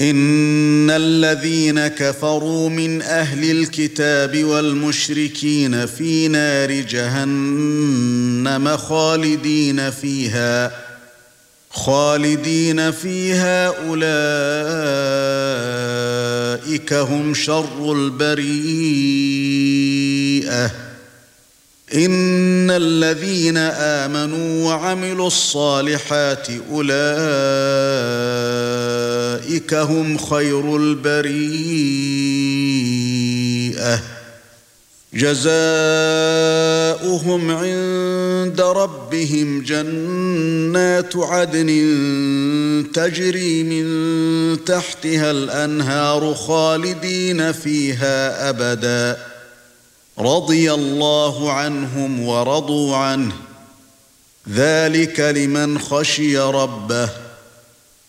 ان الذين كفروا من أهل الكتاب والمشركين في نار جهنم خالدين فيها خالدين فيها اولئك هم شر البريئه ان الذين امنوا وعملوا الصالحات أولئك هم خير البريئة. جزاؤهم عند ربهم جنات عدن تجري من تحتها الأنهار خالدين فيها أبدا. رضي الله عنهم ورضوا عنه. ذلك لمن خشي ربه.